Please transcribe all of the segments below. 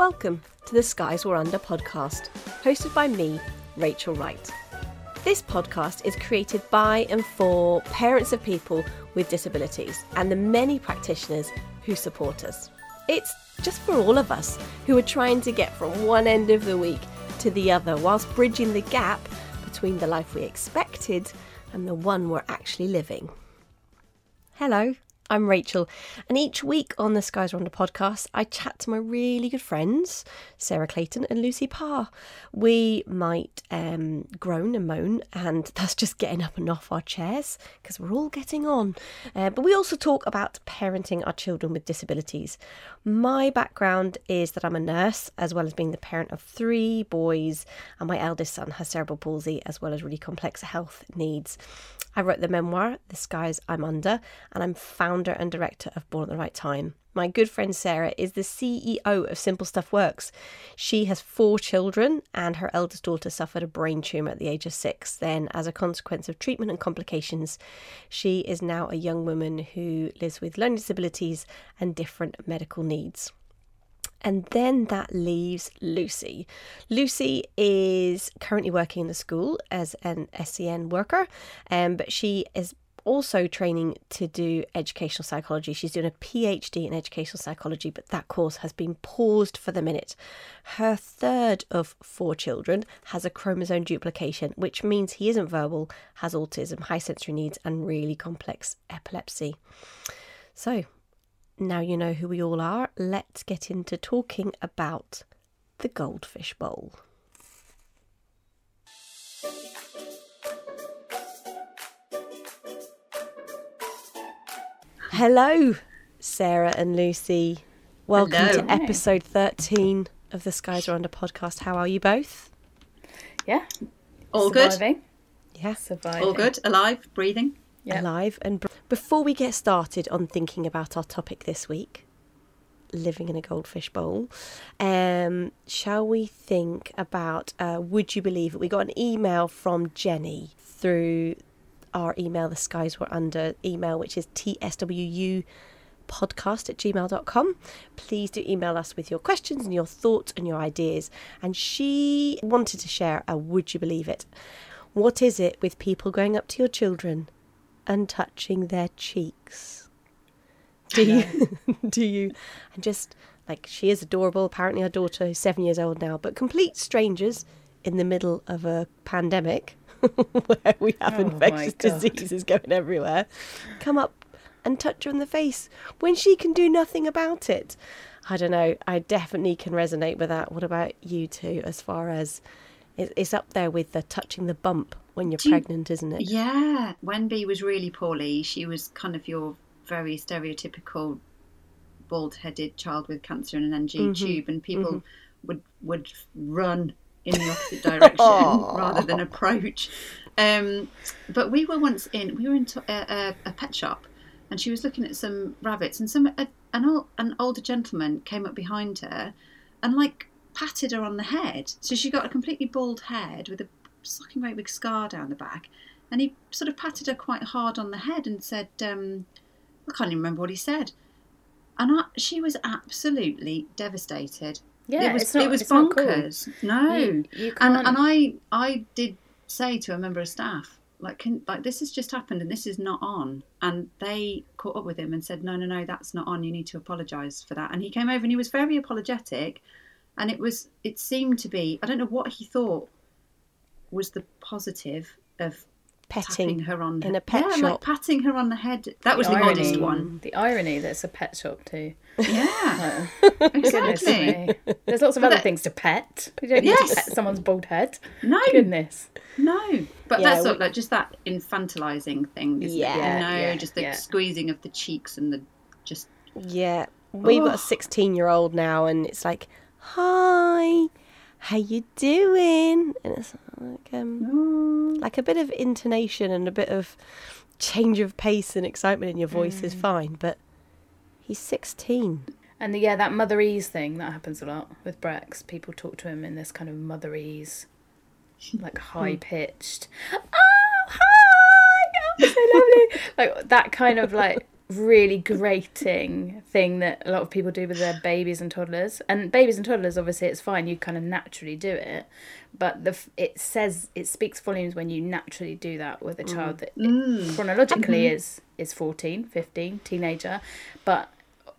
Welcome to the Skies We're Under podcast, hosted by me, Rachel Wright. This podcast is created by and for parents of people with disabilities and the many practitioners who support us. It's just for all of us who are trying to get from one end of the week to the other whilst bridging the gap between the life we expected and the one we're actually living. Hello, I'm Rachel, and each week on the Skies Under podcast, I chat to my really good friends, Sarah Clayton and Lucy Parr. We might um, groan and moan, and that's just getting up and off our chairs because we're all getting on. Uh, but we also talk about parenting our children with disabilities. My background is that I'm a nurse, as well as being the parent of three boys, and my eldest son has cerebral palsy, as well as really complex health needs. I wrote the memoir, The Skies I'm Under, and I'm founder and director of Born at the Right Time. My good friend Sarah is the CEO of Simple Stuff Works. She has four children, and her eldest daughter suffered a brain tumour at the age of six. Then, as a consequence of treatment and complications, she is now a young woman who lives with learning disabilities and different medical needs. And then that leaves Lucy. Lucy is currently working in the school as an SEN worker, um, but she is also training to do educational psychology. She's doing a PhD in educational psychology, but that course has been paused for the minute. Her third of four children has a chromosome duplication, which means he isn't verbal, has autism, high sensory needs, and really complex epilepsy. So, now you know who we all are, let's get into talking about the Goldfish Bowl. Hello, Sarah and Lucy. Welcome Hello. to episode 13 of the Skies We're Under podcast. How are you both? Yeah. All good? Surviving. Yeah, Surviving. All good? Alive? Breathing? Yeah. alive. And br- before we get started on thinking about our topic this week, living in a goldfish bowl, um, shall we think about uh, would you believe it? We got an email from Jenny through our email, the skies we're under email, which is tswu podcast at gmail.com. Please do email us with your questions and your thoughts and your ideas. And she wanted to share a would you believe it? What is it with people going up to your children and touching their cheeks? Do you? do you? And just like she is adorable. Apparently, her daughter is seven years old now, but complete strangers in the middle of a pandemic where we have Oh infectious diseases going everywhere come up and touch her in the face when she can do nothing about it. I don't know. I definitely can resonate with that. What about you two? As far as it's up there with the touching the bump when you're Do you- pregnant, isn't it? Yeah. When Bee was really poorly, she was kind of your very stereotypical bald headed child with cancer and an NG Mm-hmm. tube, and people would, would run in the opposite direction rather than approach. Um, but we were once in, we were in to- a, a, a pet shop, and she was looking at some rabbits, and some a, an, old, an older gentleman came up behind her and like patted her on the head. So she got a completely bald head with a fucking great big scar down the back, and he sort of patted her quite hard on the head and said, um, I can't even remember what he said. And I, she was absolutely devastated. Yeah, it was not, it was not cool. bonkers. No, You, you and and I I did say to a member of staff like can like this has just happened and this is not on. And they caught up with him and said no no no that's not on. You need to apologize for that. And he came over and he was very apologetic. And it was it seemed to be I don't know what he thought was the positive of Petting tapping her on in a pet yeah, shop. like patting her on the head that was the irony, oddest one The irony that it's a pet shop too. yeah Goodness exactly me. There's lots of other that- things to pet. You don't need to pet someone's bald head. no Goodness. No, but Yeah, that's sort of like just that infantilizing thing, isn't Yeah, it? You know, yeah, just the yeah. squeezing of the cheeks and the just. Yeah, we've got a Oh. 16 year old now, and it's like, "Hi, how you doing?" And it's like um, mm. like a bit of intonation and a bit of change of pace and excitement in your voice is mm. fine, but he's 16. And the, yeah, that motherese thing that happens a lot with Brex. People talk to him in this kind of motherese, like hmm. high pitched. Oh, hi! Oh, so lovely. like that kind of like really grating thing that a lot of people do with their babies and toddlers. And babies and toddlers, obviously, it's fine. You kind of naturally do it, but the it says it speaks volumes when you naturally do that with a child that Mm. chronologically is is 14, 15, teenager, but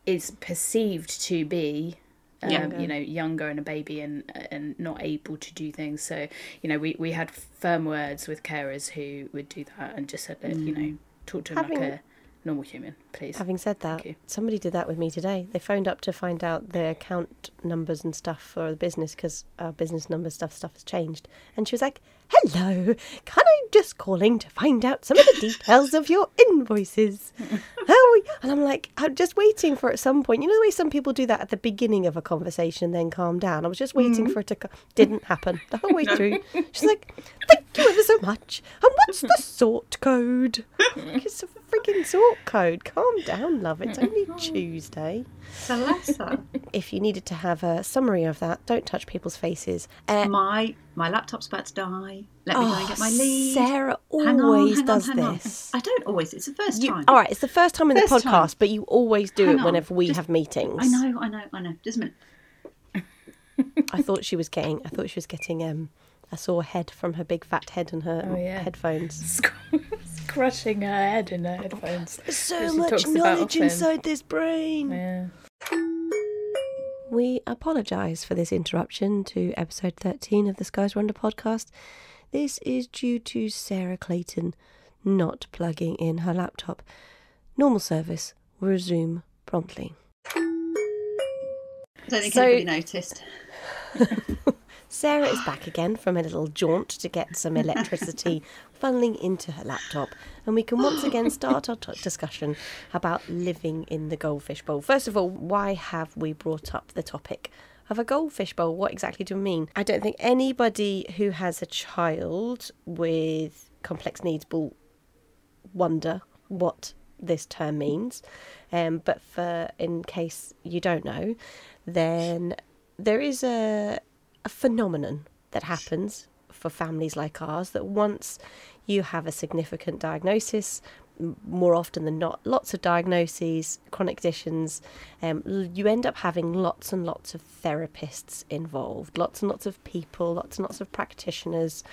is perceived to be. Um, you know, younger and a baby and and not able to do things. So, you know, we, we had firm words with carers who would do that and just said that, you know, talk to them Having- like a normal human, please. Having said that, somebody did that with me today. They phoned up to find out the account numbers and stuff for the business because our business number stuff stuff has changed. And she was like, "Hello, can I just calling to find out some of the details of your invoices?" How we? And I'm like, I'm just waiting for at some point. You know the way some people do that at the beginning of a conversation, then calm down. I was just waiting mm-hmm. for it to. Co- didn't happen the whole way through. She's like, "Thank you ever so much." And what's the sort code? It's freaking sort code. Calm down, love. It's only Tuesday. Bless. If you needed to have a summary of that, don't touch people's faces. Uh, my my laptop's about to die. Let me go and get my lead. Sarah Hang on, always hang does on. this. I don't always. It's the first You, time. all right, it's the first time in the podcast, time. but you always do Hang it on, whenever we just- have meetings. I know, I know, I know. Just a minute. I thought she was getting. I thought she was getting. Um, I saw a head from her big fat head and her Oh, yeah. headphones. crushing her head in her headphones. There's so much knowledge inside this brain. Yeah. We apologise for this interruption to episode 13 of the Skies We're Under podcast. This is due to Sarah Clayton not plugging in her laptop. Normal service will resume promptly. I don't think So- anybody noticed. Sarah is back again from a little jaunt to get some electricity funneling into her laptop, and we can once again start our t- discussion about living in the goldfish bowl. First of all, why have we brought up the topic of a goldfish bowl? What exactly do we mean? I don't think anybody who has a child with complex needs will wonder what this term means. Um, but for in case you don't know, then there is a a phenomenon that happens for families like ours that once you have a significant diagnosis, more often than not, lots of diagnoses, chronic conditions, um, you end up having lots and lots of therapists involved, lots and lots of people, lots and lots of practitioners.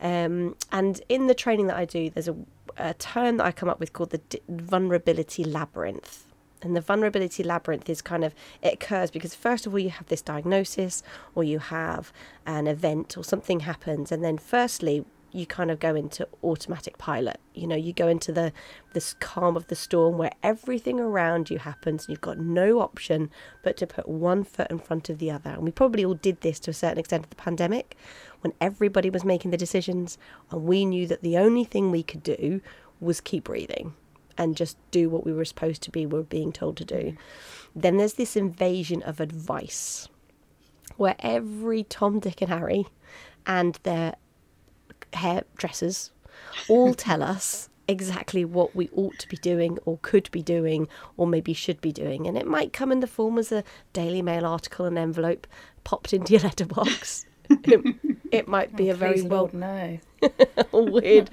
Um, and in the training that I do, there's a, a term that I come up with called the d- vulnerability labyrinth. And the vulnerability labyrinth is kind of, it occurs because first of all, you have this diagnosis or you have an event or something happens. And then, firstly, you kind of go into automatic pilot. You know, you go into the this calm of the storm where everything around you happens and you've got no option but to put one foot in front of the other. And we probably all did this to a certain extent of the pandemic when everybody was making the decisions and we knew that the only thing we could do was keep breathing and just do what we were supposed to be, we were being told to do. Mm. Then there's this invasion of advice where every Tom, Dick, and Harry and their hairdressers all tell us exactly what we ought to be doing or could be doing or maybe should be doing. And it might come in the form as a Daily Mail article, an envelope popped into your letterbox. It, it might be a oh, very well Lord, no. weird,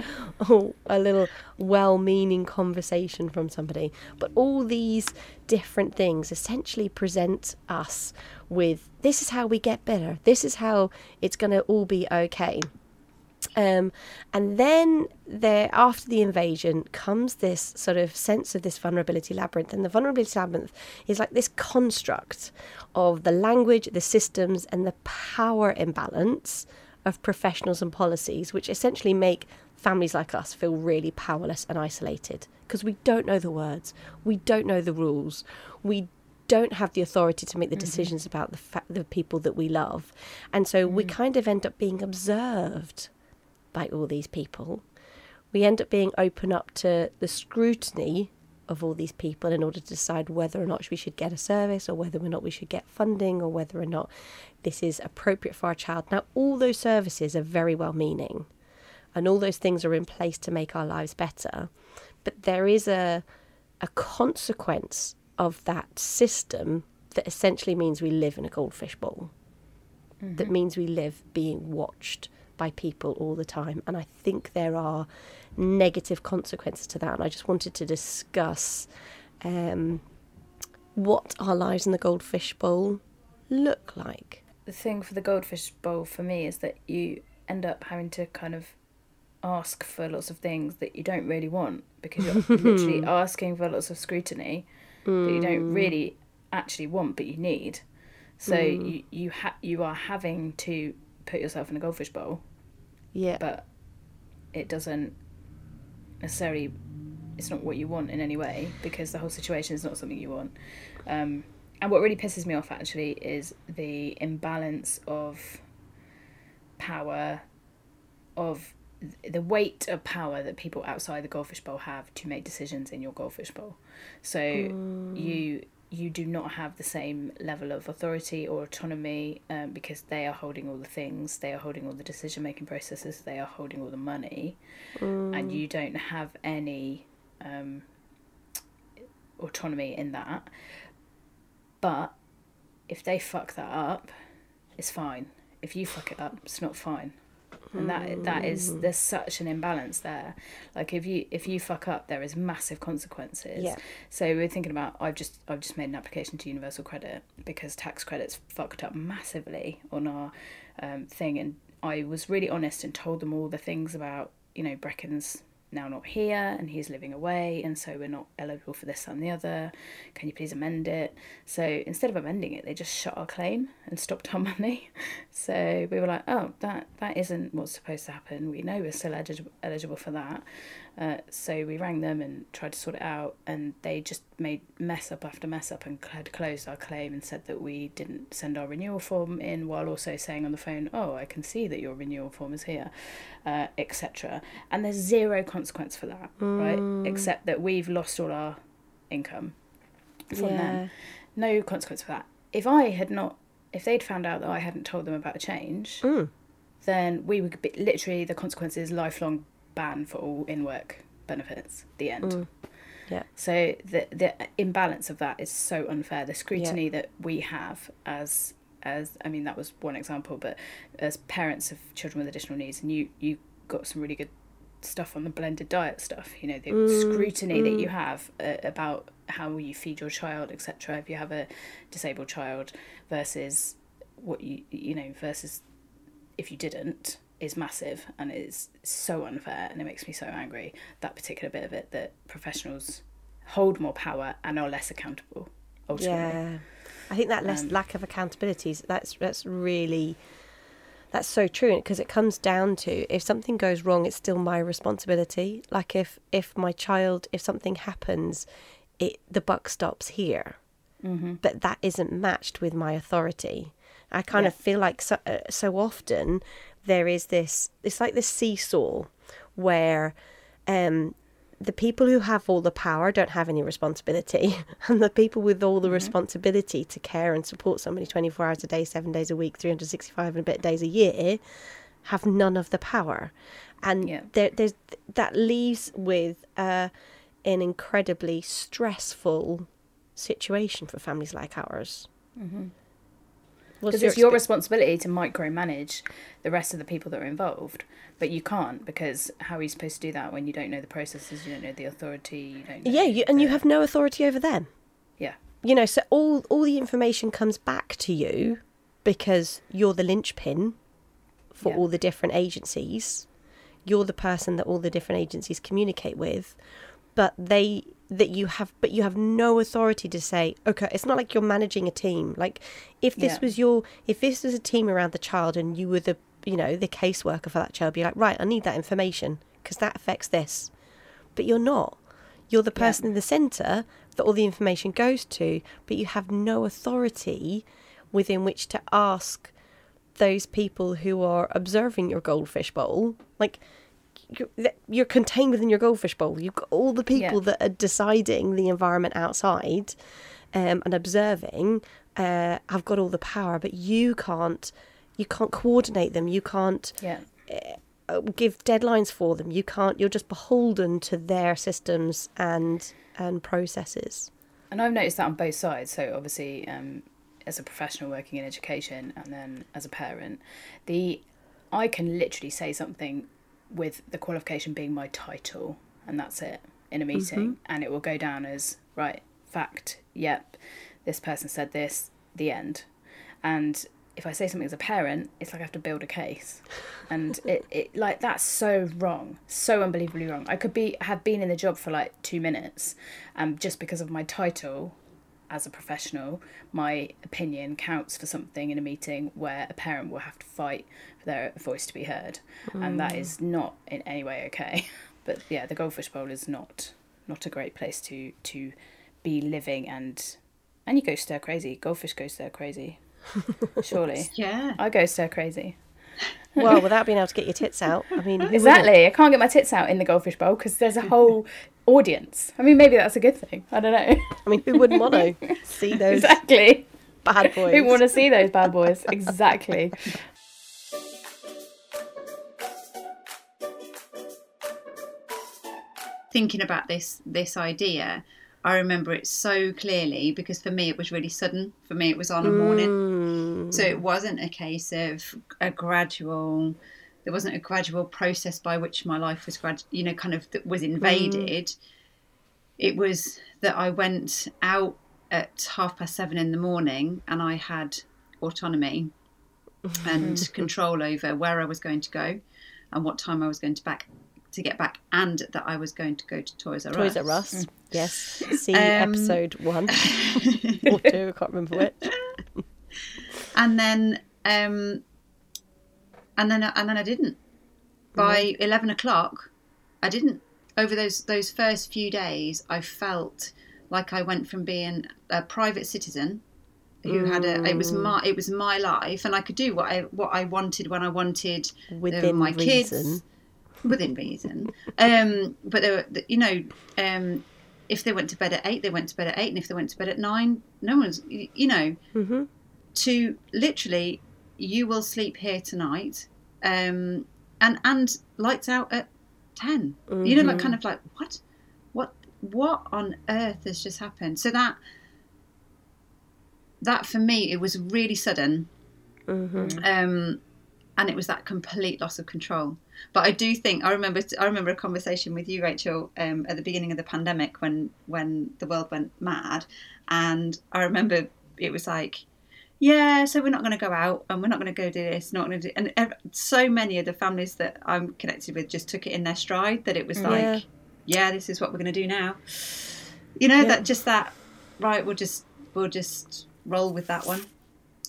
oh, a little well-meaning conversation from somebody. But all these different things essentially present us with this is how we get better. This is how it's going to all be okay. Um, and then there, after the invasion, comes this sort of sense of this vulnerability labyrinth. And the vulnerability labyrinth is like this construct of the language, the systems, and the power imbalance of professionals and policies, which essentially make families like us feel really powerless and isolated. Because we don't know the words, we don't know the rules, we don't have the authority to make the decisions about the fa- the people that we love, and so we kind of end up being observed by all these people. We end up being open up to the scrutiny of all these people in order to decide whether or not we should get a service or whether or not we should get funding or whether or not this is appropriate for our child. Now, all those services are very well meaning and all those things are in place to make our lives better. But there is a, a consequence of that system that essentially means we live in a goldfish bowl. That mm-hmm. means we live being watched by people all the time. And I think there are negative consequences to that. And I just wanted to discuss um, what our lives in the goldfish bowl look like. The thing for the goldfish bowl for me is that you end up having to kind of ask for lots of things that you don't really want because you're literally asking for lots of scrutiny that you don't really actually want but you need. So you you ha- you are having to put yourself in a goldfish bowl, Yeah. but it doesn't necessarily it's not what you want in any way because the whole situation is not something you want. Um, and what really pisses me off actually is the imbalance of power, of the weight of power that people outside the goldfish bowl have to make decisions in your goldfish bowl. So you you do not have the same level of authority or autonomy um, because they are holding all the things, they are holding all the decision making processes, they are holding all the money, and you don't have any um, autonomy in that. But if they fuck that up, it's fine. If you fuck it up, it's not fine. And that that is there's such an imbalance there. Like if you if you fuck up, there is massive consequences. Yeah. So we're thinking about I've just I've just made an application to Universal Credit because tax credits fucked up massively on our um, thing, and I was really honest and told them all the things about you know Brecken's now not here and he's living away and so we're not eligible for this and the other. Can you please amend it? So instead of amending it they just shut our claim and stopped our money. So we were like oh that that isn't what's supposed to happen. We know we're still eligible eligible for that uh, so we rang them and tried to sort it out and they just made mess up after mess up and had closed our claim and said that we didn't send our renewal form in while also saying on the phone oh i can see that your renewal form is here uh, etc and there's zero consequence for that right? Except that we've lost all our income from Yeah. them. No consequence for that. If i had not if they'd found out that i hadn't told them about a change Mm. then we would be literally the consequences lifelong ban for all in work benefits the end. Mm. Yeah. so the the imbalance of that is so unfair. The scrutiny that we have as as i mean that was one example but as parents of children with additional needs and you you got some really good stuff on the blended diet stuff you know the scrutiny that you have uh, about how you feed your child etc if you have a disabled child versus what you you know versus if you didn't is massive and it's so unfair and it makes me so angry that particular bit of it that professionals hold more power and are less accountable ultimately Yeah, I think that less lack of accountability is that's that's really that's so true because it comes down to if something goes wrong, it's still my responsibility. Like if if my child, if something happens, it the buck stops here, mm-hmm. but that isn't matched with my authority. I kind of feel like so, uh, so often there is this. It's like this seesaw where um, the people who have all the power don't have any responsibility, and the people with all the responsibility to care and support somebody 24 hours a day, seven days a week, 365 and a bit days a year have none of the power. And Yeah. there, there's that leaves with uh, an incredibly stressful situation for families like ours. Mm-hmm. Because it's your responsibility to micromanage the rest of the people that are involved but you can't because how are you supposed to do that when you don't know the processes you don't know the authority you don't know yeah, you, and you have no authority over them. yeah you know so all all the information comes back to you because you're the linchpin for Yeah. all the different agencies you're the person that all the different agencies communicate with but they that you have but you have no authority to say okay it's not like you're managing a team like if this Yeah. was your if this was a team around the child and you were the you know the caseworker for that child be like right i need that information because that affects this but you're not you're the Yeah. person in the center that all the information goes to but you have no authority within which to ask those people who are observing your goldfish bowl like you're, you're contained within your goldfish bowl. You've got all the people Yeah. that are deciding the environment outside um, and observing uh, have got all the power but you can't you can't coordinate them. You can't yeah. uh, give deadlines for them. You can't you're just beholden to their systems and and processes. And I've noticed that on both sides. So obviously, um, as a professional working in education, and then as a parent, the I can literally say something with the qualification being my title, and that's it in a meeting, mm-hmm. and it will go down as right. fact. Yep, this person said this. The end. And if I say something as a parent, it's like I have to build a case, and it, it like that's so wrong, so unbelievably wrong. I could be have been in the job for like two minutes, and just because of my title as a professional, my opinion counts for something in a meeting where a parent will have to fight for their voice to be heard, and that is mm. not in any way okay. But yeah, the Goldfish Bowl is not not a great place to to be living and and you go stir crazy. Goldfish go stir crazy. Surely. Yeah. I go stir crazy. Well, without being able to get your tits out, I mean, who wouldn't? Exactly. I can't get my tits out in the goldfish bowl because there's a whole audience. I mean, maybe that's a good thing. I don't know. I mean, who wouldn't want to see those exactly. bad boys? Who want to see those bad boys? Exactly. Thinking about this this idea, I remember it so clearly because for me it was really sudden. For me, it was on a morning. Mm, So it wasn't a case of a gradual. There wasn't a gradual process by which my life was grad, you know, kind of that was invaded. It was that I went out at half past seven in the morning, and I had autonomy and control over where I was going to go, and what time I was going to back to get back, and that I was going to go to Toys R Us. Toys R Us. Yes. See Um, episode one or two. I can't remember which. and then um and then and then I didn't. By eleven o'clock, I didn't. Over those those first few days, I felt like I went from being a private citizen who had a it was my it was my life, and I could do what I what I wanted when I wanted. Were Within my kids within reason. um, but there were, you know, um, if they went to bed at eight, they went to bed at eight, and if they went to bed at nine, no one's, you know, Mhm. to literally, you will sleep here tonight, um, and and lights out at 10 You know, like kind of like what, what, what on earth has just happened? So that. That for me, it was really sudden um, and it was that complete loss of control. But I do think I remember I remember a conversation with you, Rachel, um, at the beginning of the pandemic when when the world went mad, and I remember it was like, yeah, so we're not going to go out and we're not going to go do this, not going to do, and ev- so many of the families that I'm connected with just took it in their stride that it was mm, like, Yeah. yeah, this is what we're going to do now. You know Yeah. that just that right. We'll just we'll just roll with that one.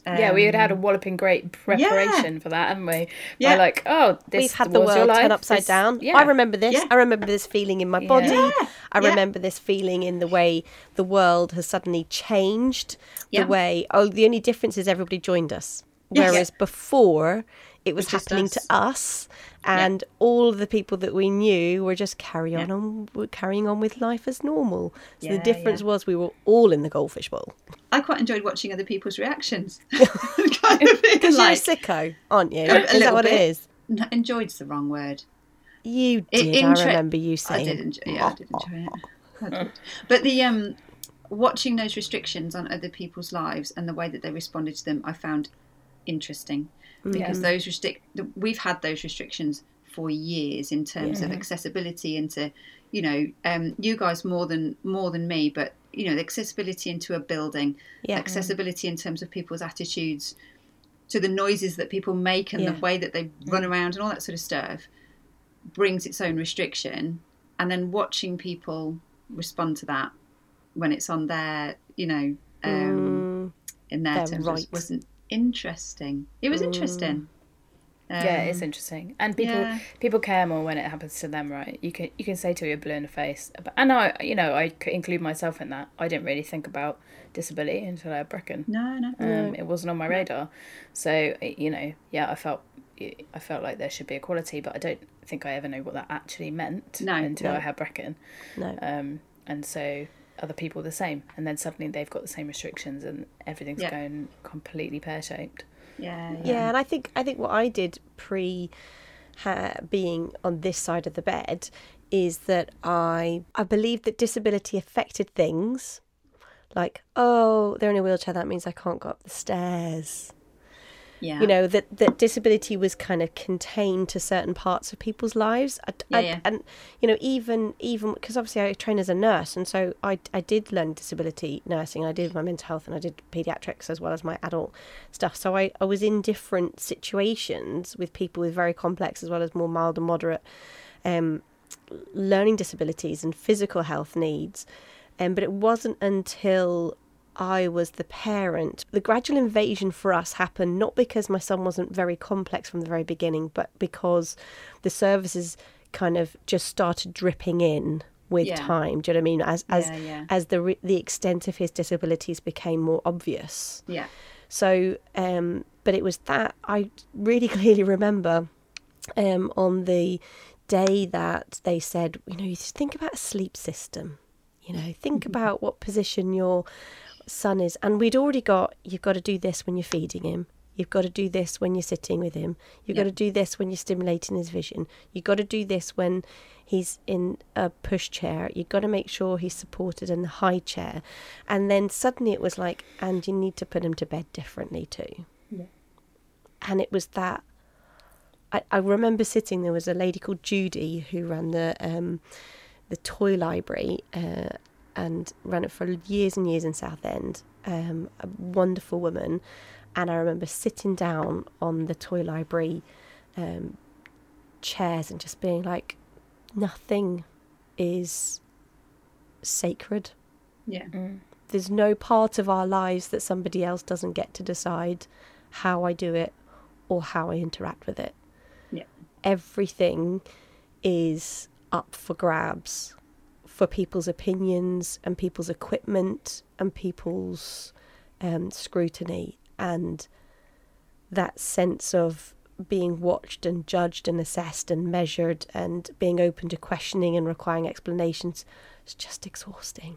Yeah, we had had a Um, walloping great preparation for that, haven't we? Yeah. By like, oh, this We've had the world turn upside this- down. Yeah. I remember this. Yeah. I remember this feeling in my body. Yeah. I Yeah. remember this feeling in the way the world has suddenly changed. Yeah. The way, oh, the only difference is everybody joined us. Yeah. Whereas before, it was It's happening us. to us, and all of the people that we knew were just carry on, on were carrying on with life as normal. So Yeah, the difference yeah. was we were all in the goldfish bowl. I quite enjoyed watching other people's reactions. kind of because like, you're a sicko, aren't you? A- is that what it bit. is? No, enjoyed's the wrong word. You It did. intre- I remember you I saying. did enjoy. Yeah, I did enjoy it. I. But the um, watching those restrictions on other people's lives and the way that they responded to them, I found interesting because those restrict. We've had those restrictions for years in terms of accessibility into, you know, um, you guys more than more than me, but you know, the accessibility into a building, Yeah. accessibility in terms of people's attitudes to the noises that people make and Yeah. the way that they run around and all that sort of stuff brings its own restriction and then watching people respond to that when it's on their you know um, in their their terms right. wasn't interesting it was interesting yeah, Um, it's interesting, and people yeah. people care more when it happens to them, right? You can you can say to you're blue in the face, but and I you know I could include myself in that. I didn't really think about disability until I had Brecken. no no Um, It wasn't on my radar, so you know, yeah, I felt I felt like there should be equality, but I don't think I ever knew what that actually meant No, until no. I had Brecken. No. Um, and so other people the same, and then suddenly they've got the same restrictions, and everything's Yeah. going completely pear shaped. Um, yeah Yeah, and I think I think what I did pre ha, being on this side of the bed is that I I believed that disability affected things, like oh they're in a wheelchair that means I can't go up the stairs, Yeah. You know that that disability was kind of contained to certain parts of people's lives. I, Yeah, I- yeah. And you know, even even because obviously I train as a nurse, and so I I did learn disability nursing. I did my mental health, and I did pediatrics as well as my adult stuff. So I I was in different situations with people with very complex as well as more mild and moderate um, learning disabilities and physical health needs. Um, but it wasn't until I was the parent. The gradual invasion for us happened not because my son wasn't very complex from the very beginning, but because the services kind of just started dripping in with Yeah. time. Do you know what I mean? As as Yeah, yeah. as the re- the extent of his disabilities became more obvious. Yeah. So, um, but it was that I really clearly remember um, on the day that they said, you know, you just think about a sleep system. You know, think about what position your son is. And we'd already got, you've got to do this when you're feeding him. You've got to do this when you're sitting with him. You've got to do this when you're stimulating his vision. You've got to do this when he's in a push chair. You've got to make sure he's supported in the high chair. And then suddenly it was like, and you need to put him to bed differently too. Yeah. And it was that I, I remember sitting there was a lady called Judy who ran the um, the toy library uh, and ran it for years and years in Southend. Um, a wonderful woman, and I remember sitting down on the toy library um, chairs and just being like, nothing is sacred. Yeah. There's no part of our lives that somebody else doesn't get to decide how I do it or how I interact with it Yeah. everything is up for grabs for people's opinions and people's equipment and people's um, scrutiny and that sense of being watched and judged and assessed and measured and being open to questioning and requiring explanations is just exhausting.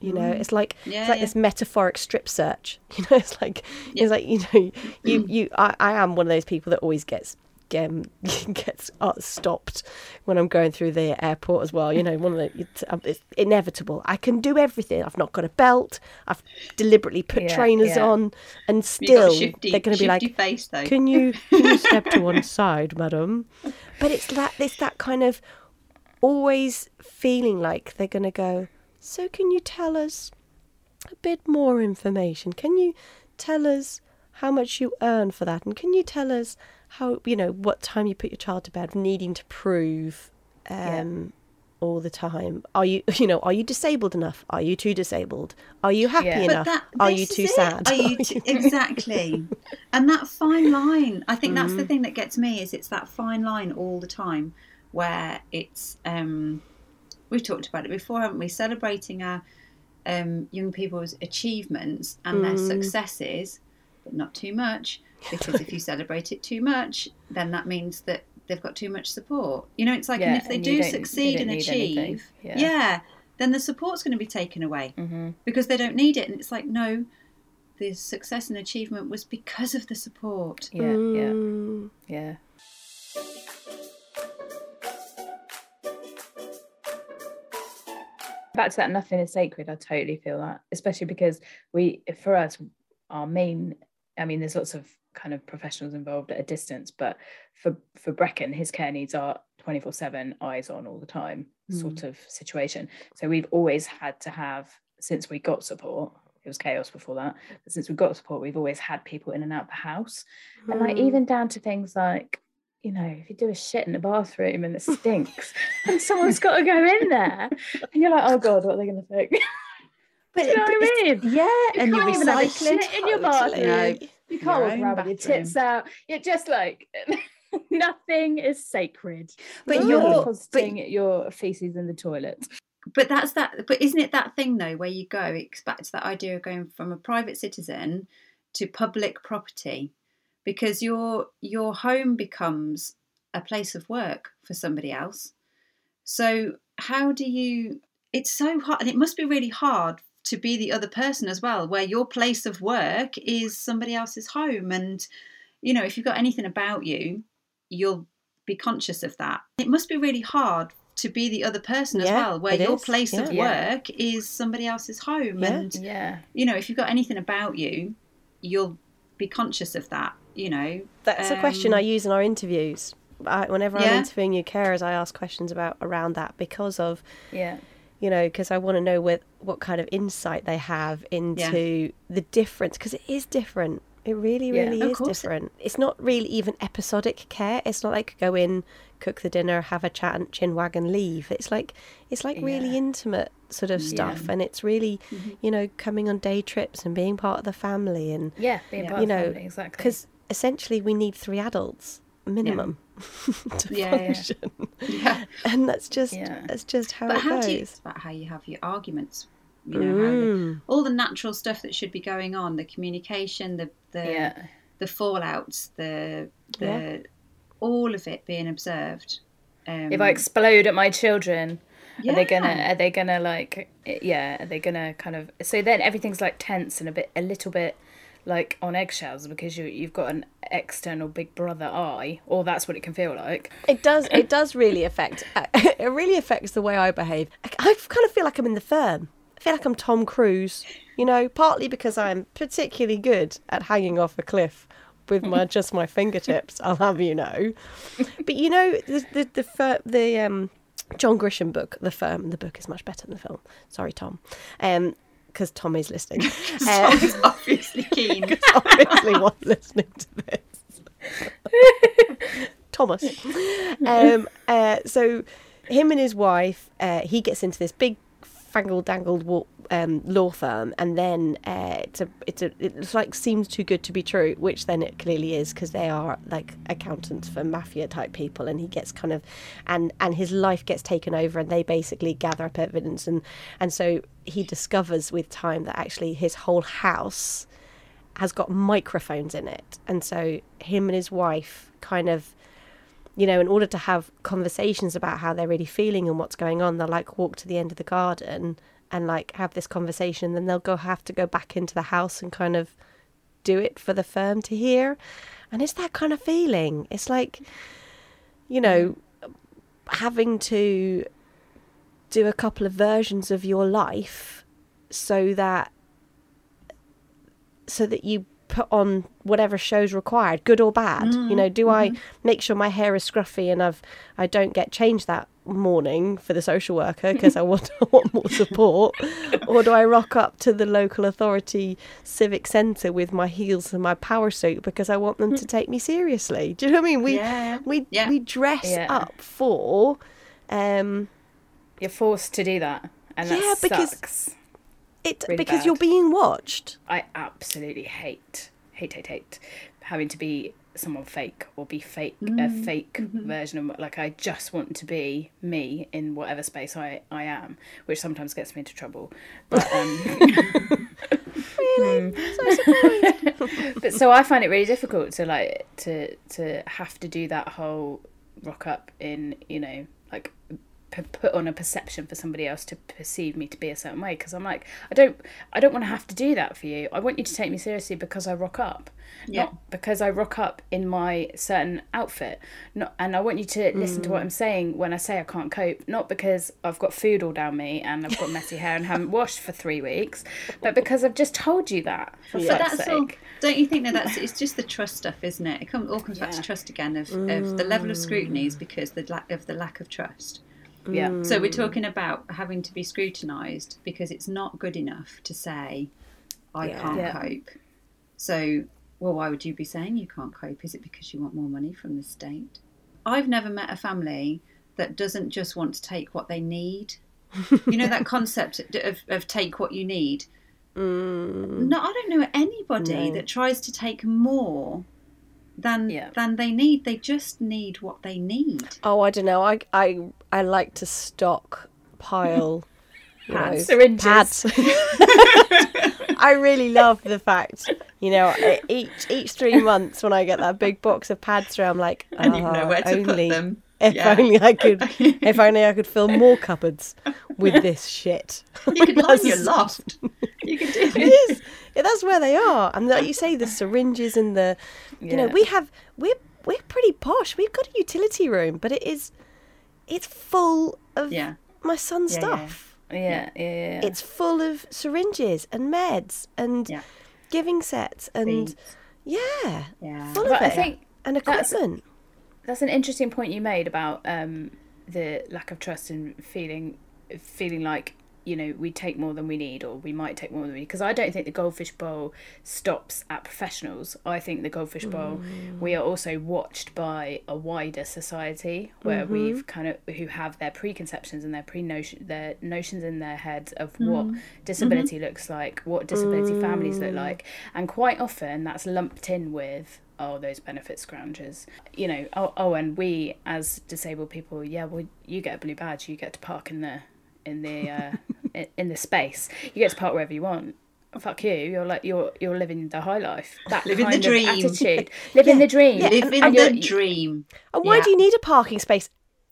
You know, it's like Yeah, it's like yeah. this metaphoric strip search. You know, it's like it's like you know, you you I, I am one of those people that always gets um, gets uh, stopped when I'm going through the airport as well. You know, one of the it's, um, it's inevitable. I can do everything. I've not got a belt. I've deliberately put Yeah, trainers yeah. on, and You've got a still shifty, they're going to be like, face though. can you can you step to one side, madam? But it's that it's that kind of always feeling like they're going to go. So can you tell us a bit more information? Can you tell us how much you earn for that? And can you tell us how you know what time you put your child to bed? Needing to prove um, all the time. Are you you know are you disabled enough? Are you too disabled? Are you happy Yeah. Enough? that, Are you too sad? Are you t- exactly? and that fine line, I think that's the Mm. thing that gets me is it's that fine line all the time where it's um, we've talked about it before, haven't we? Celebrating our um, young people's achievements and their Mm. successes, but not too much, because if you celebrate it too much, then that means that they've got too much support. You know, it's like, and if they and do don't- they succeed and achieve, Yeah. yeah, then the support's going to be taken away hmm because they don't need it. And it's like, no, the success and achievement was because of the support. Yeah, yeah, Mm. yeah. Back to that, nothing is sacred. I totally feel that, especially because we, for us, our main. I mean, there's lots of kind of professionals involved at a distance, but for for Brecken, his care needs are 24 seven, eyes on all the time, sort of situation. So we've always had to have since we got support. It was chaos before that, but since we got support, we've always had people in and out the house and like Mm. even down to things like you know if you do a shit in the bathroom and it stinks and someone's got to go in there and you're like oh god what are they going to think But, you know but what I mean? yeah, You and you can't even have a recycling shit in your totally. bathroom. you can't walk around with your tits out you're just like nothing is sacred But You're you're- depositing your feces in the toilet But that's that. But isn't it that thing though, where you go? It's back to that idea of going from a private citizen to public property, because your your home becomes a place of work for somebody else. So how do you? It's so hard, and it must be really hard to be the other person as well, where your place of work is somebody else's home, and you know if you've got anything about you, you'll be conscious of that. It must be really hard to be the other person as Yeah, well, where your is, place of yeah. work is somebody else's home, Yeah. and yeah you know if you've got anything about you, you'll be conscious of that. You know, That's a question Um, I use in our interviews. I, whenever I'm interviewing new carers, I ask questions about around that because of Yeah. You know because I want to know what what kind of insight they have into the difference because it is different. It really, really Of is it- different. It's not really even episodic care. It's not like go in, cook the dinner, have a chat, and chin wag and leave. It's like it's like really intimate sort of stuff, and it's really Mm-hmm. you know coming on day trips and being part of the family and Yeah. Being Yeah. part you of the know family, exactly. because essentially we need three adults minimum to Yeah, yeah. function yeah. and that's just Yeah. that's just how But it how goes do you? It's about how you have your arguments. You know, the, Mm. all the natural stuff that should be going on, the communication, the the yeah. the fallouts, the the Yeah. all of it being observed. Um, If I explode at my children, are they gonna? Are they gonna like? Yeah. Are they gonna kind of? So then everything's like tense and a bit, a little bit like on eggshells because you you've got an external big brother eye, or that's what it can feel like. it does it does really affect it really affects the way i behave. I, I kind of feel like i'm in the firm. I feel like i'm tom cruise you know partly because i'm particularly good at hanging off a cliff with my just my fingertips i'll have you know. But you know the the the, fir- the um john grisham book the firm the book is much better than the film. Sorry tom. Um because Tommy's is listening um, Tom's obviously keen. obviously was listening to this. Thomas. Um, uh, so, him and his wife, uh, he gets into this big fangled dangled um, law firm, and then uh, it's a it's a it's like seems too good to be true, which then it clearly is because they are like accountants for mafia type people, and he gets kind of and and his life gets taken over, and they basically gather up evidence, and and so he discovers with time that actually his whole house has got microphones in it. And so him and his wife kind of, you know, in order to have conversations about how they're really feeling and what's going on, they'll like walk to the end of the garden and like have this conversation. Then they'll go have to go back into the house and kind of do it for the firm to hear. And it's that kind of feeling. It's like, you know, having to do a couple of versions of your life so that so that you put on whatever shows required, good or bad. you mm, know, do I mm-hmm. make sure my hair is scruffy and I've I don't get changed that morning for the social worker because I want I want more support, or do I rock up to the local authority civic centre with my heels and my power suit because I want them to take me seriously? Do you know what I mean? We Yeah. we Yeah. we dress Yeah. up for. Um, You're forced to do that, and that Yeah, because- sucks. it Really because bad. you're being watched. I absolutely hate, hate, hate, hate having to be someone fake or be fake, a mm-hmm. fake mm-hmm. version of like I just want to be me in whatever space I, I am, which sometimes gets me into trouble. But um, hmm. but so I find it really difficult to like to to have to do that whole rock up in you know like put on a perception for somebody else to perceive me to be a certain way because I'm like I don't I don't want to have to do that for you. I want you to take me seriously because I rock up, Yeah. not because I rock up in my certain outfit. Not and I want you to listen to what I'm mm. saying when I say I can't cope, not because I've got food all down me and I've got messy hair and haven't washed for three weeks, but because I've just told you that. For Yeah. But fuck's that's all. sake. Don't you think that that's it's just the trust stuff, isn't it? It all comes back to trust again of, of the level of scrutiny is mm. because the lack of the lack of trust. Yeah. So we're talking about having to be scrutinised because it's not good enough to say I Yeah. can't Yeah. cope. So, well, why would you be saying you can't cope? Is it because you want more money from the state? I've never met a family that doesn't just want to take what they need. You know that concept of, of take what you need. No, I don't know anybody Mm. No. that tries to take more than Yeah. than they need. They just need what they need. Oh, I don't know. I I I like to stock pile you know, Pads. Syringes. pads. I really love the fact, you know, each each three months when I get that big box of pads through, I'm like, And you know "Ah, where to put only, them." If Yeah. only I could, if only I could fill more cupboards with this shit. You could line That's- your loft. You could do It is. Yeah, that's where they are. And like you say, the syringes and the, you know, we have we're we're pretty posh. We've got a utility room, but it is, it's full of Yeah. my son's Yeah, yeah. stuff. Yeah, yeah, yeah. It's full of syringes and meds and Yeah. giving sets and. Yeah, Yeah. full But of I it think and that's- equipment. That's an interesting point you made about um, the lack of trust and feeling feeling like you know we take more than we need or we might take more than we need. Because I don't think the Goldfish Bowl stops at professionals. I think the Goldfish Bowl mm. we are also watched by a wider society where mm-hmm. we've kind of who have their preconceptions and their pre notion their notions in their heads of what mm. disability mm-hmm. looks like, what disability families look mm. like, and quite often that's lumped in with oh those benefit scroungers. You know oh, oh and we as disabled people yeah well you get a blue badge you get to park in the in the uh in, the space you get to park wherever you want fuck you you're like you're you're living the high life that Living the dream. attitude living the dream Live in And the you're- dream. And why Yeah. do you need a parking space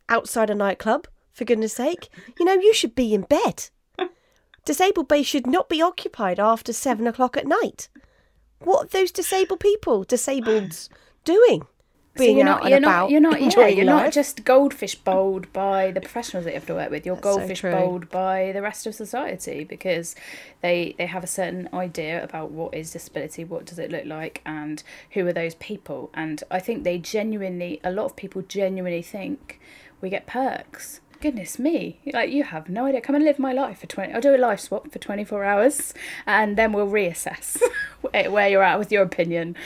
outside a nightclub? For goodness sake, you know you should be in bed. Disabled bay should not be occupied after seven o'clock at night. What are those disabled people, disableds, doing? So you're not, you're about, not, you're not, yeah, you're life. not just goldfish bowled by the professionals that you have to work with. You're That's goldfish true. bowled by the rest of society because they they have a certain idea about what is disability, what does it look like, and who are those people. And I think they genuinely, a lot of people genuinely think we get perks. Goodness me, like you have no idea. Come and live my life for twenty. I'll do a life swap for twenty four hours, and then we'll reassess where you're at with your opinion.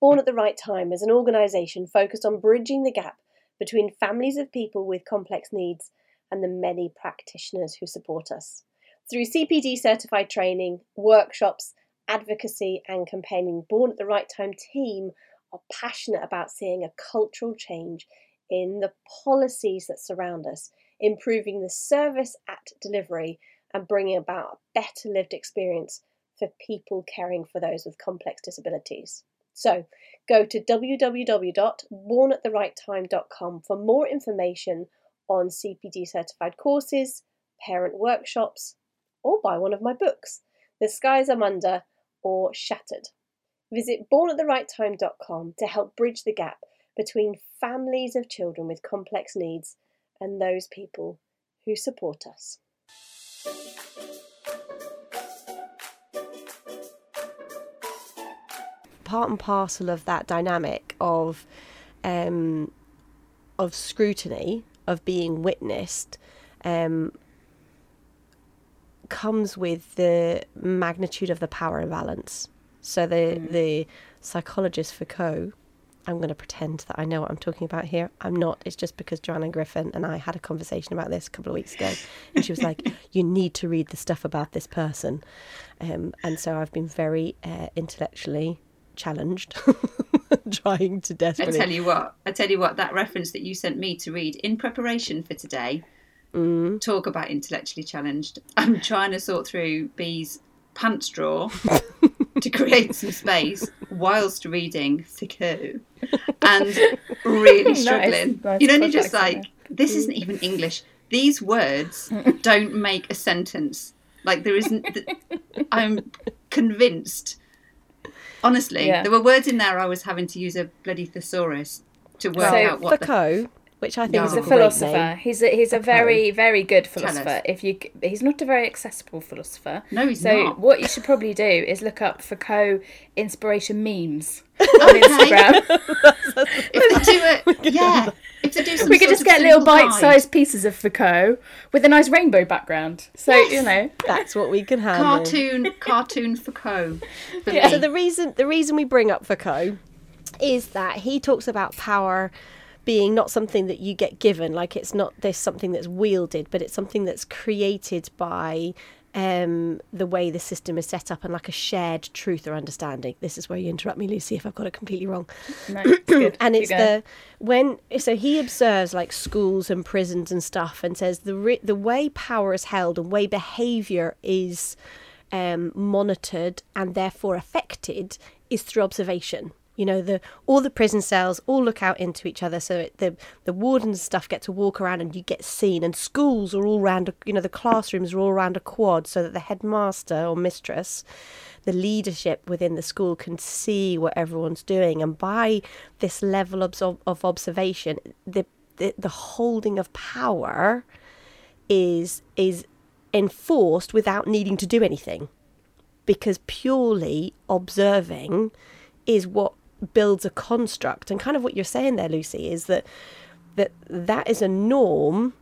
Born at the Right Time is an organisation focused on bridging the gap between families of people with complex needs and the many practitioners who support us. Through CPD certified training, workshops, advocacy, and campaigning, Born at the Right Time team are passionate about seeing a cultural change in the policies that surround us, improving the service at delivery, and bringing about a better lived experience for people caring for those with complex disabilities. So go to www.bornattherighttime.com for more information on CPD certified courses, parent workshops, or buy one of my books, The Skies I'm Under or Shattered. Visit bornattherighttime.com to help bridge the gap between families of children with complex needs and those people who support us. Part and parcel of that dynamic of um, of scrutiny of being witnessed um, comes with the magnitude of the power imbalance. So the the psychologist Foucault, I'm going to pretend that I know what I'm talking about here. I'm not. It's just because Joanna Griffin and I had a conversation about this a couple of weeks ago, and she was like, "You need to read the stuff about this person," um, and so I've been very uh, intellectually challenged, trying to desperately. I tell you what, I tell you what, that reference that you sent me to read in preparation for today, Mm. talk about intellectually challenged. I'm trying to sort through B's pants drawer to create some space whilst reading Foucault and really struggling. nice you know, you're just like, this isn't even English. These words don't make a sentence. Like, there isn't, I'm convinced. Honestly, Yeah. there were words in there I was having to use a bloody thesaurus to work So out what the Foucault, which I think No. is He's a a philosopher. name. He's a, he's a very very good philosopher. If you he's not a very accessible philosopher. No, he's so not. what you should probably do is look up Foucault inspiration memes on Instagram. if they do it, yeah. If do we could just get little bite-sized pieces of Foucault with a nice rainbow background. So you know, That's what we can handle. cartoon, cartoon Foucault. Yeah. So the reason the reason we bring up Foucault is that he talks about power being not something that you get given, like it's not this something that's wielded, but it's something that's created by um, the way the system is set up and like a shared truth or understanding. This is where you interrupt me, Lucy, if I've got it completely wrong. no, it's and it's the when so he observes like schools and prisons and stuff and says the re- the way power is held and way behavior is um, monitored and therefore affected is through observation you know the all the prison cells all look out into each other so it, the the wardens stuff get to walk around and you get seen and schools are all around a, you know the classrooms are all around a quad so that the headmaster or mistress the leadership within the school can see what everyone's doing. And by this level of, of observation the, the the holding of power is is enforced without needing to do anything because purely observing is what builds a construct. And kind of what you're saying there lucy is that that that is a norm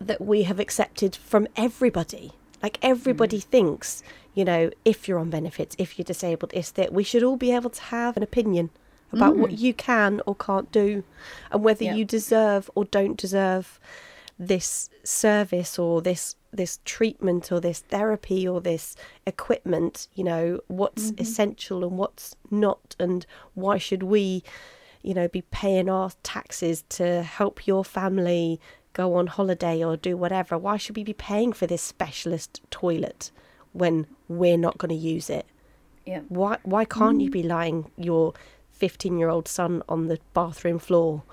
that we have accepted from everybody. Like everybody mm. thinks you know if you're on benefits if you're disabled is that we should all be able to have an opinion about what mm. you can or can't do and whether Yeah. you deserve or don't deserve this service or this this treatment or this therapy or this equipment you know what's mm-hmm. essential and what's not and why should we you know be paying our taxes to help your family go on holiday or do whatever? Why should we be paying for this specialist toilet when we're not going to use it? Yeah. why why can't you mm-hmm. be lying your 15 year old son on the bathroom floor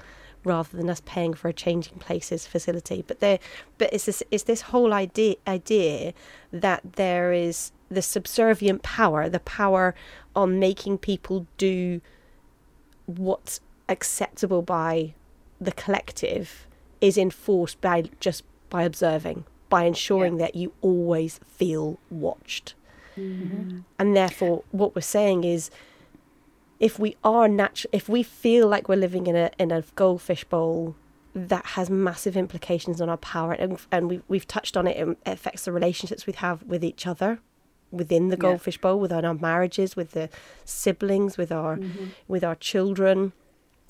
rather than us paying for a changing places facility. But there but it's this it's this whole idea idea that there is the subservient power the power on making people do what's acceptable by the collective is enforced by just by observing by ensuring that you always feel watched. Mm-hmm. And therefore what we're saying is if we are natural if we feel like we're living in a in a goldfish bowl that has massive implications on our power and, and we, we've touched on it um, it affects the relationships we have with each other within the goldfish bowl within our marriages with the siblings with our mm-hmm. with our children.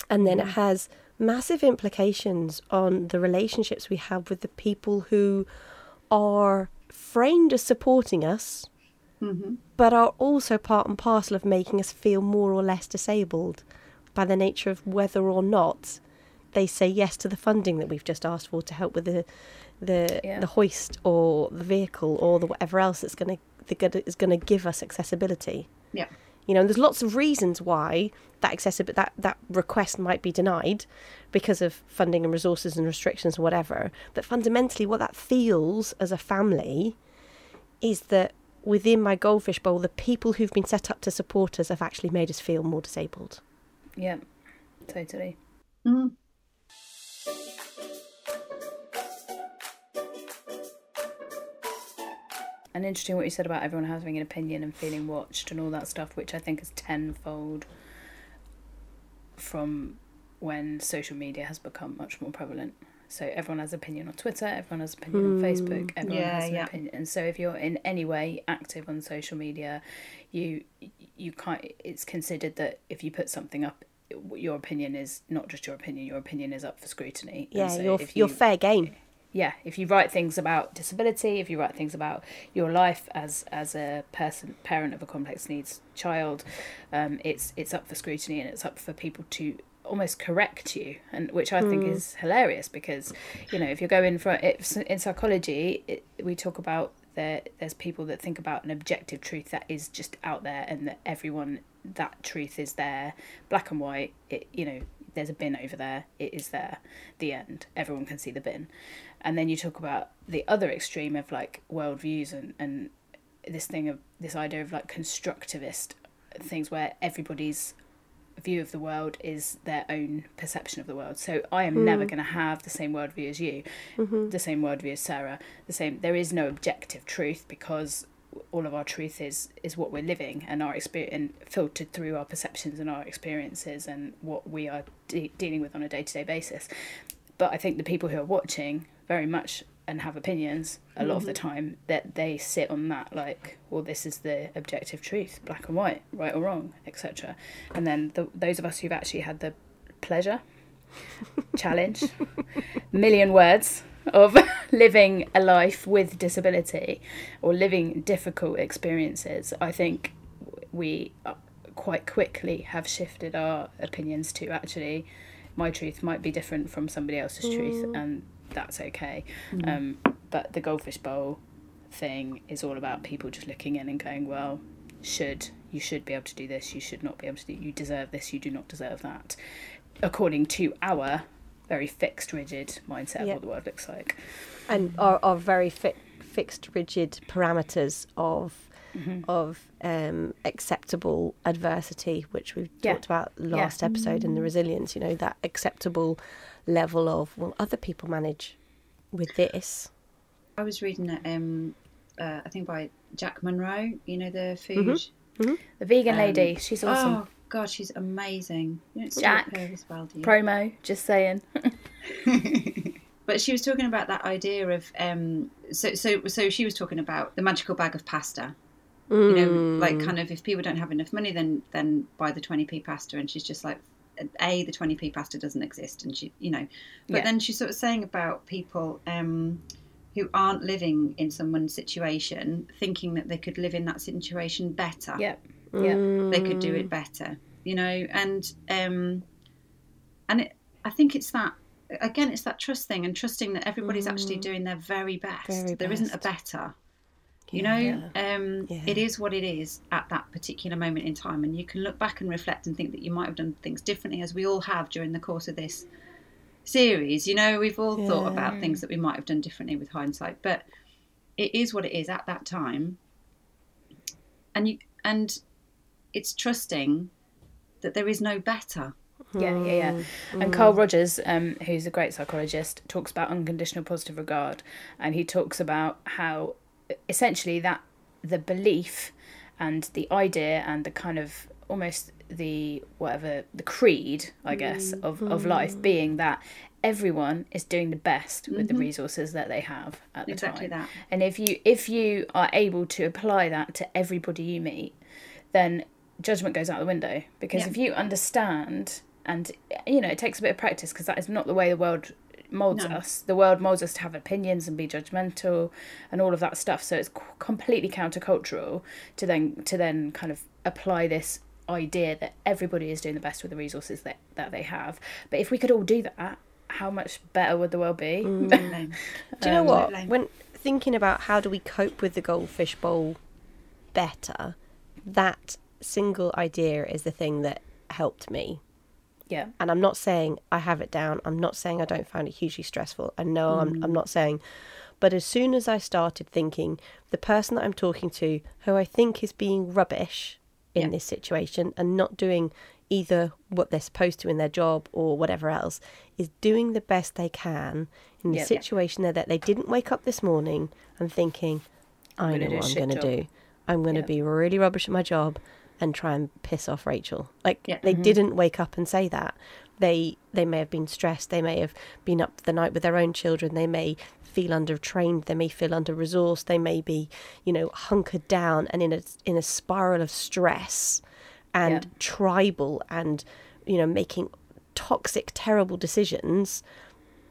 And then it has massive implications on the relationships we have with the people who are framed as supporting us Mm-hmm. but are also part and parcel of making us feel more or less disabled by the nature of whether or not they say yes to the funding that we've just asked for to help with the the Yeah. the hoist or the vehicle or the whatever else that's going to is going to give us accessibility. Yeah. You know, and there's lots of reasons why that accessibility that that request might be denied because of funding and resources and restrictions and whatever. But fundamentally, what that feels as a family is that within my goldfish bowl, the people who've been set up to support us have actually made us feel more disabled. Yeah. Totally. Mm. And interesting what you said about everyone having an opinion and feeling watched and all that stuff, which I think is tenfold from when social media has become much more prevalent. So everyone has opinion on Twitter, everyone has opinion on Facebook, everyone Yeah, has an yeah. opinion. And so if you're in any way active on social media, you you can't. It's considered that if you put something up, your opinion is not just your opinion. Your opinion is up for scrutiny. Yeah, so you're, if you're fair game. yeah if you write things about disability if you write things about your life as as a person parent of a complex needs child um, it's it's up for scrutiny and it's up for people to almost correct you and which i think hmm. is hilarious because you know if you're going for it's in psychology it, we talk about there there's people that think about an objective truth that is just out there and that everyone that truth is there black and white it you know there's a bin over there it is there the end everyone can see the bin. And then you talk about the other extreme of like worldviews and and this thing of this idea of like constructivist things where everybody's view of the world is their own perception of the world. So I am hmm. never going to have the same worldview as you, mm-hmm. the same worldview as Sarah, the same. There is no objective truth because all of our truth is is what we're living and our experience and filtered through our perceptions and our experiences and what we are de- dealing with on a day to day basis. But I think the people who are watching very much and have opinions a lot of the time that they sit on that like well this is the objective truth black and white right or wrong etc and then the, those of us who've actually had the pleasure challenge million words of living a life with disability or living difficult experiences i think we uh, quite quickly have shifted our opinions to actually my truth might be different from somebody else's truth and that's okay um, but the goldfish bowl thing is all about people just looking in and going well should you should be able to do this you should not be able to do you deserve this you do not deserve that according to our very fixed rigid mindset of what the world looks like and our, are very fi- fixed, rigid parameters of Mm-hmm. of um, acceptable adversity, which we've Yeah. talked about last episode in the resilience. You know that acceptable level of well, other people manage with this. I was reading it, um, uh, I think by Jack Monroe. You know the food. The vegan Um, lady, she's awesome. Oh God, she's amazing. You don't Jack. as well, do you? Promo, just saying. but she was talking about that idea of um, so so so she was talking about the magical bag of pasta. You know, like kind of if people don't have enough money, then then buy the twenty p pasta, and she's just like, a the twenty p pasta doesn't exist, and she you know, but Yeah. then she's sort of saying about people. Um, who aren't living in someone's situation, thinking that they could live in that situation better Yep. Yeah. they could do it better you know and um and it, i think it's that again it's that trust thing and trusting that everybody's actually doing their very best Very There isn't a better you know Yeah. um Yeah. it is what it is at that particular moment in time and you can look back and reflect and think that you might have done things differently as we all have during the course of this series you know we've all thought about things that we might have done differently with hindsight but it is what it is at that time and you and it's trusting that there is no better Yeah, yeah, yeah. Mm. And Carl Rogers, um, who's a great psychologist, talks about unconditional positive regard, and he talks about how essentially that the belief and the idea and the kind of almost the whatever the creed, I guess, Mm. of of life being that everyone is doing the best with the resources that they have at the Mm-hmm. Exactly time. that. And if you if you are able to apply that to everybody you meet, then judgment goes out the window because Yeah. if you understand and you know it takes a bit of practice because that is not the way the world molds No. us the world molds us to have opinions and be judgmental and all of that stuff so it's c- completely countercultural to then to then kind of apply this idea that everybody is doing the best with the resources that, that they have but if we could all do that how much better would the world be Totally. Mm. Do you know what? When thinking about how do we cope with the goldfish bowl better, that single idea is the thing that helped me. Yeah And I'm not saying I have it down. I'm not saying I don't find it hugely stressful. I know I'm, I'm not saying. But as soon as I started thinking, the person that I'm talking to, who I think is being rubbish in Yeah. this situation and not doing either what they're supposed to in their job or whatever else, is doing the best they can in the Yep. situation that they didn't wake up this morning and thinking, I know what I'm going to do. I'm going to Yeah. be really rubbish at my job and try and piss off Rachel. Like Yeah. they mm-hmm. didn't wake up and say that. They they may have been stressed. They may have been up the night with their own children. They may feel undertrained. They may feel under resourced. They may be, you know, hunkered down and in a in a spiral of stress and Yeah. tribal and you know making toxic, terrible decisions.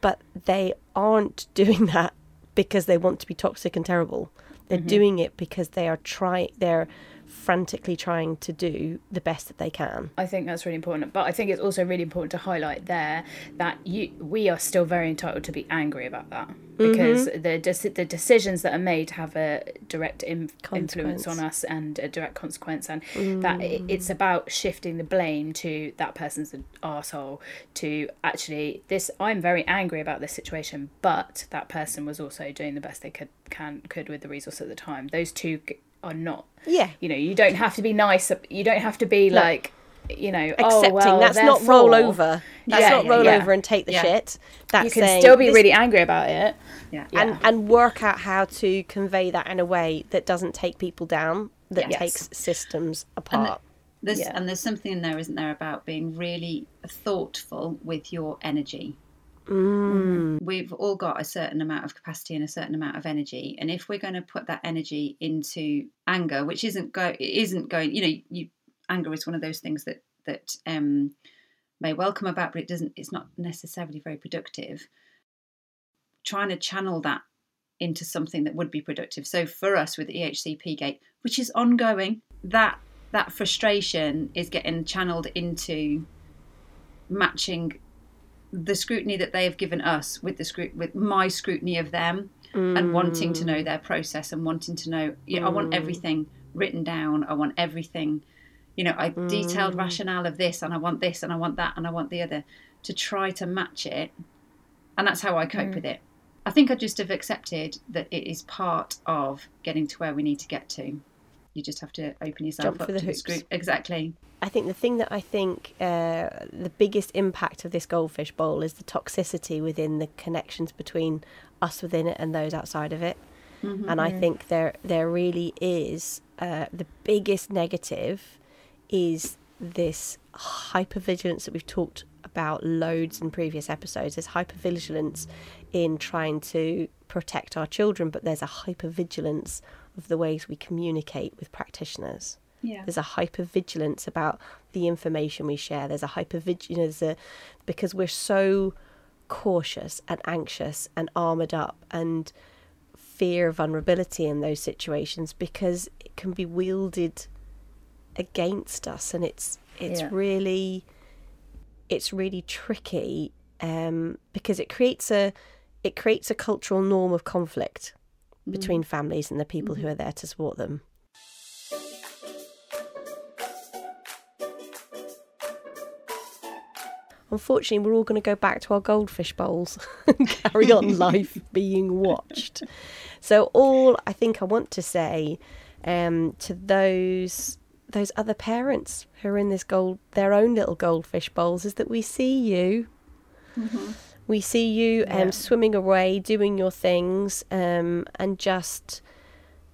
But they aren't doing that because they want to be toxic and terrible. They're mm-hmm. doing it because they are trying. They're frantically trying to do the best that they can. I think that's really important. But I think it's also really important to highlight there that you we are still very entitled to be angry about that because Mm-hmm. the the decisions that are made have a direct in- influence on us and a direct consequence, and Mm. that it's about shifting the blame to that person's an arsehole to actually this. I'm very angry about this situation, but that person was also doing the best they could can could with the resource at the time. Those two are not Yeah. you know you don't have to be nice you don't have to be like you know oh, Accepting. oh, well, that's not roll over. That's Yeah, not yeah, roll yeah. over and take the Yeah. shit. That's you can saying still be this- really angry about it yeah Yeah. and and work out how to convey that in a way that doesn't take people down, that Yes. takes systems And apart. there's Yeah. and there's something in there isn't there about being really thoughtful with your energy Mm. we've all got a certain amount of capacity and a certain amount of energy and if we're going to put that energy into anger which isn't go isn't going you know you anger is one of those things that that um may well come about but it doesn't it's not necessarily very productive trying to channel that into something that would be productive so for us with ehcp gate which is ongoing that that frustration is getting channeled into matching the scrutiny that they have given us with the scrut- with my scrutiny of them and wanting to know mm. their process and wanting to know you know, I want mm. everything written down. I want everything you know I detailed mm. rationale of this and I want this and I want that and I want the other to try to match it. And that's how I cope with it. I think I just have accepted that it is part of getting to where we need to get to you just have to open yourself Jump up through the to hoops. the scrut- exactly I think the thing that I think uh, the biggest impact of this goldfish bowl is the toxicity within the connections between us within it and those outside of it. Mm-hmm. And I think there there really is uh, the biggest negative is this hypervigilance that we've talked about loads in previous episodes. There's hypervigilance in trying to protect our children, but there's a hypervigilance of the ways we communicate with practitioners. Yeah. There's a hypervigilance about the information we share. There's a hypervigilance, you know, there's a because we're so cautious and anxious and armored up and fear of vulnerability in those situations because it can be wielded against us and it's it's Yeah. really it's really tricky um, because it creates a it creates a cultural norm of conflict between mm. families and the people who mm-hmm. are there to support them. Unfortunately, we're all going to go back to our goldfish bowls and carry on life being watched. So, all I think I want to say um, to those those other parents who are in this gold their own little goldfish bowls is that we see you. Mm-hmm. We see you um, Yeah. swimming away, doing your things, um, and just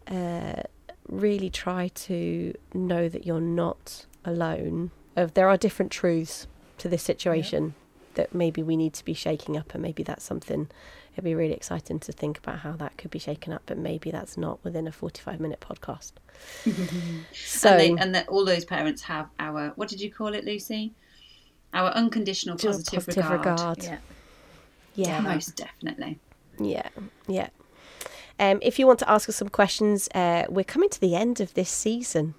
uh, really try to know that you're not alone. Of there are different truths to this situation that maybe we need to be shaking up, and maybe that's something. It'd be really exciting to think about how that could be shaken up, but maybe that's not within a forty-five minute podcast. so and, they, and that all those parents have our what did you call it, Lucy? Our unconditional positive, positive regard. regard. Yeah. Yeah. Most definitely. Yeah, yeah. Um, if you want to ask us some questions, uh, we're coming to the end of this season.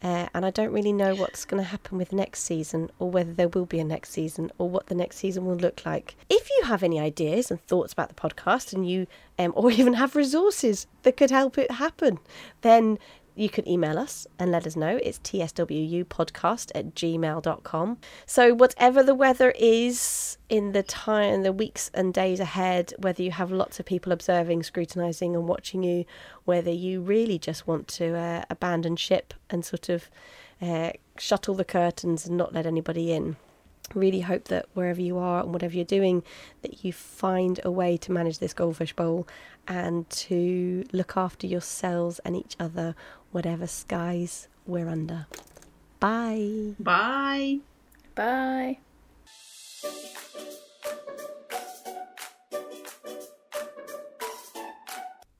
Uh, and I don't really know what's going to happen with next season, or whether there will be a next season, or what the next season will look like. If you have any ideas and thoughts about the podcast, and you, um, or even have resources that could help it happen, then you can email us and let us know. It's tswupodcast at gmail.com. So, whatever the weather is in the time, the weeks and days ahead, whether you have lots of people observing, scrutinizing, and watching you, whether you really just want to uh, abandon ship and sort of uh, shut all the curtains and not let anybody in. Really hope that wherever you are and whatever you're doing, that you find a way to manage this goldfish bowl and to look after yourselves and each other, whatever skies we're under. Bye. Bye. Bye.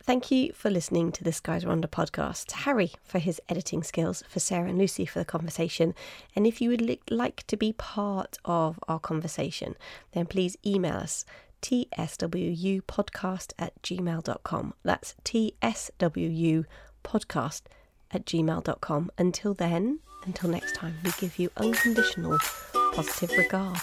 Thank you for listening to the Skies We're Under podcast. To Harry for his editing skills, for Sarah and Lucy for the conversation. And if you would li- like to be part of our conversation, then please email us tswupodcast at gmail.com. That's tswupodcast at gmail.com. Until then, until next time, we give you unconditional positive regard.